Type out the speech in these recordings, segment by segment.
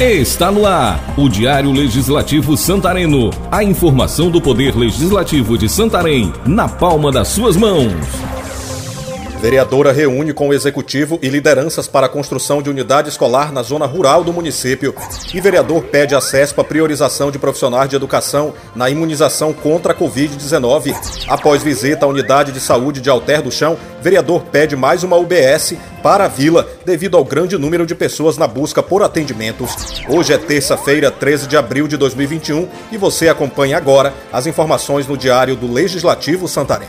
Está no ar o Diário Legislativo Santareno. A informação do Poder Legislativo de Santarém na palma das suas mãos. Vereadora reúne com o executivo e lideranças para a construção de unidade escolar na zona rural do município. E vereador pede à CESPA priorização de profissionais de educação na imunização contra a Covid-19. Após visita à unidade de saúde de Alter do Chão, vereador pede mais uma UBS para a vila devido ao grande número de pessoas na busca por atendimentos. Hoje é terça-feira, 13 de abril de 2021 e você acompanha agora as informações no Diário do Legislativo Santarém.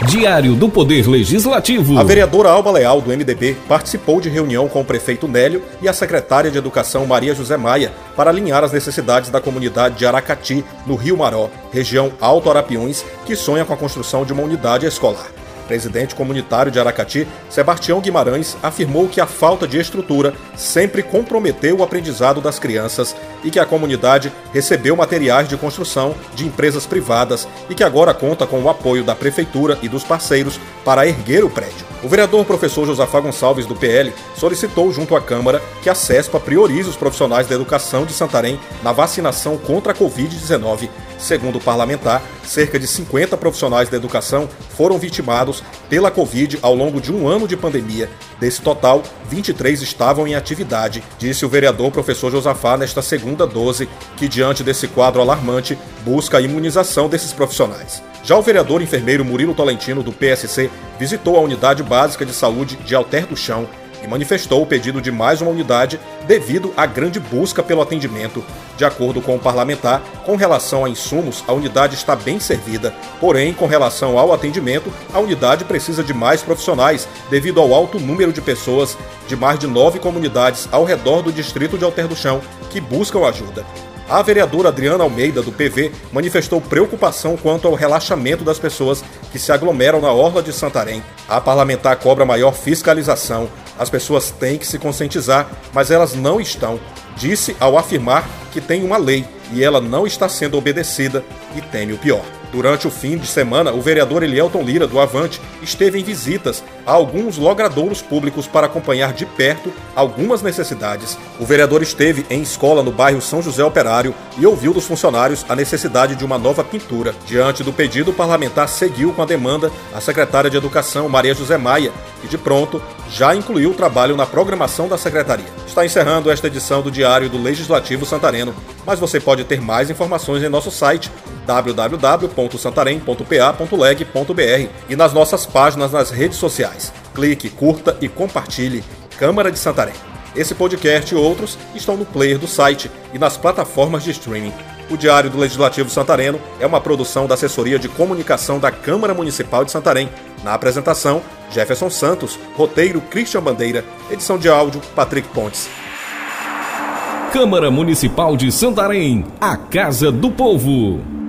Diário do Poder Legislativo. A vereadora Alba Leal, do MDB, participou de reunião com o prefeito Nélio e a secretária de Educação Maria José Maia para alinhar as necessidades da comunidade de Aracati, no Rio Maró, região Alto Arapiões, que sonha com a construção de uma unidade escolar presidente comunitário de Aracati, Sebastião Guimarães, afirmou que a falta de estrutura sempre comprometeu o aprendizado das crianças e que a comunidade recebeu materiais de construção de empresas privadas e que agora conta com o apoio da prefeitura e dos parceiros para erguer o prédio. O vereador professor Josafá Gonçalves, do PL, solicitou junto à Câmara que a CESPA priorize os profissionais da educação de Santarém na vacinação contra a Covid-19 Segundo o parlamentar, cerca de 50 profissionais da educação foram vitimados pela Covid ao longo de um ano de pandemia. Desse total, 23 estavam em atividade, disse o vereador professor Josafá nesta segunda dose, que diante desse quadro alarmante busca a imunização desses profissionais. Já o vereador enfermeiro Murilo Tolentino, do PSC, visitou a unidade básica de saúde de Alter do Chão e manifestou o pedido de mais uma unidade devido à grande busca pelo atendimento. De acordo com o parlamentar, com relação a insumos, a unidade está bem servida. Porém, com relação ao atendimento, a unidade precisa de mais profissionais, devido ao alto número de pessoas de mais de nove comunidades ao redor do distrito de Alter do Chão que buscam ajuda. A vereadora Adriana Almeida, do PV, manifestou preocupação quanto ao relaxamento das pessoas que se aglomeram na orla de Santarém. A parlamentar cobra maior fiscalização. As pessoas têm que se conscientizar, mas elas não estão, disse ao afirmar que tem uma lei e ela não está sendo obedecida e teme o pior. Durante o fim de semana, o vereador Elielton Lira, do Avante, esteve em visitas a alguns logradouros públicos para acompanhar de perto algumas necessidades. O vereador esteve em escola no bairro São José Operário e ouviu dos funcionários a necessidade de uma nova pintura. Diante do pedido, o parlamentar seguiu com a demanda a secretária de Educação, Maria José Maia, e de pronto já incluiu o trabalho na programação da secretaria. Está encerrando esta edição do Diário do Legislativo Santareno, mas você pode ter mais informações em nosso site www.santarém.pa.leg.br e nas nossas páginas nas redes sociais. Clique, curta e compartilhe. Câmara de Santarém. Esse podcast e outros estão no player do site e nas plataformas de streaming. O Diário do Legislativo Santareno é uma produção da Assessoria de Comunicação da Câmara Municipal de Santarém. Na apresentação, Jefferson Santos, roteiro Christian Bandeira, edição de áudio Patrick Pontes. Câmara Municipal de Santarém, a Casa do Povo.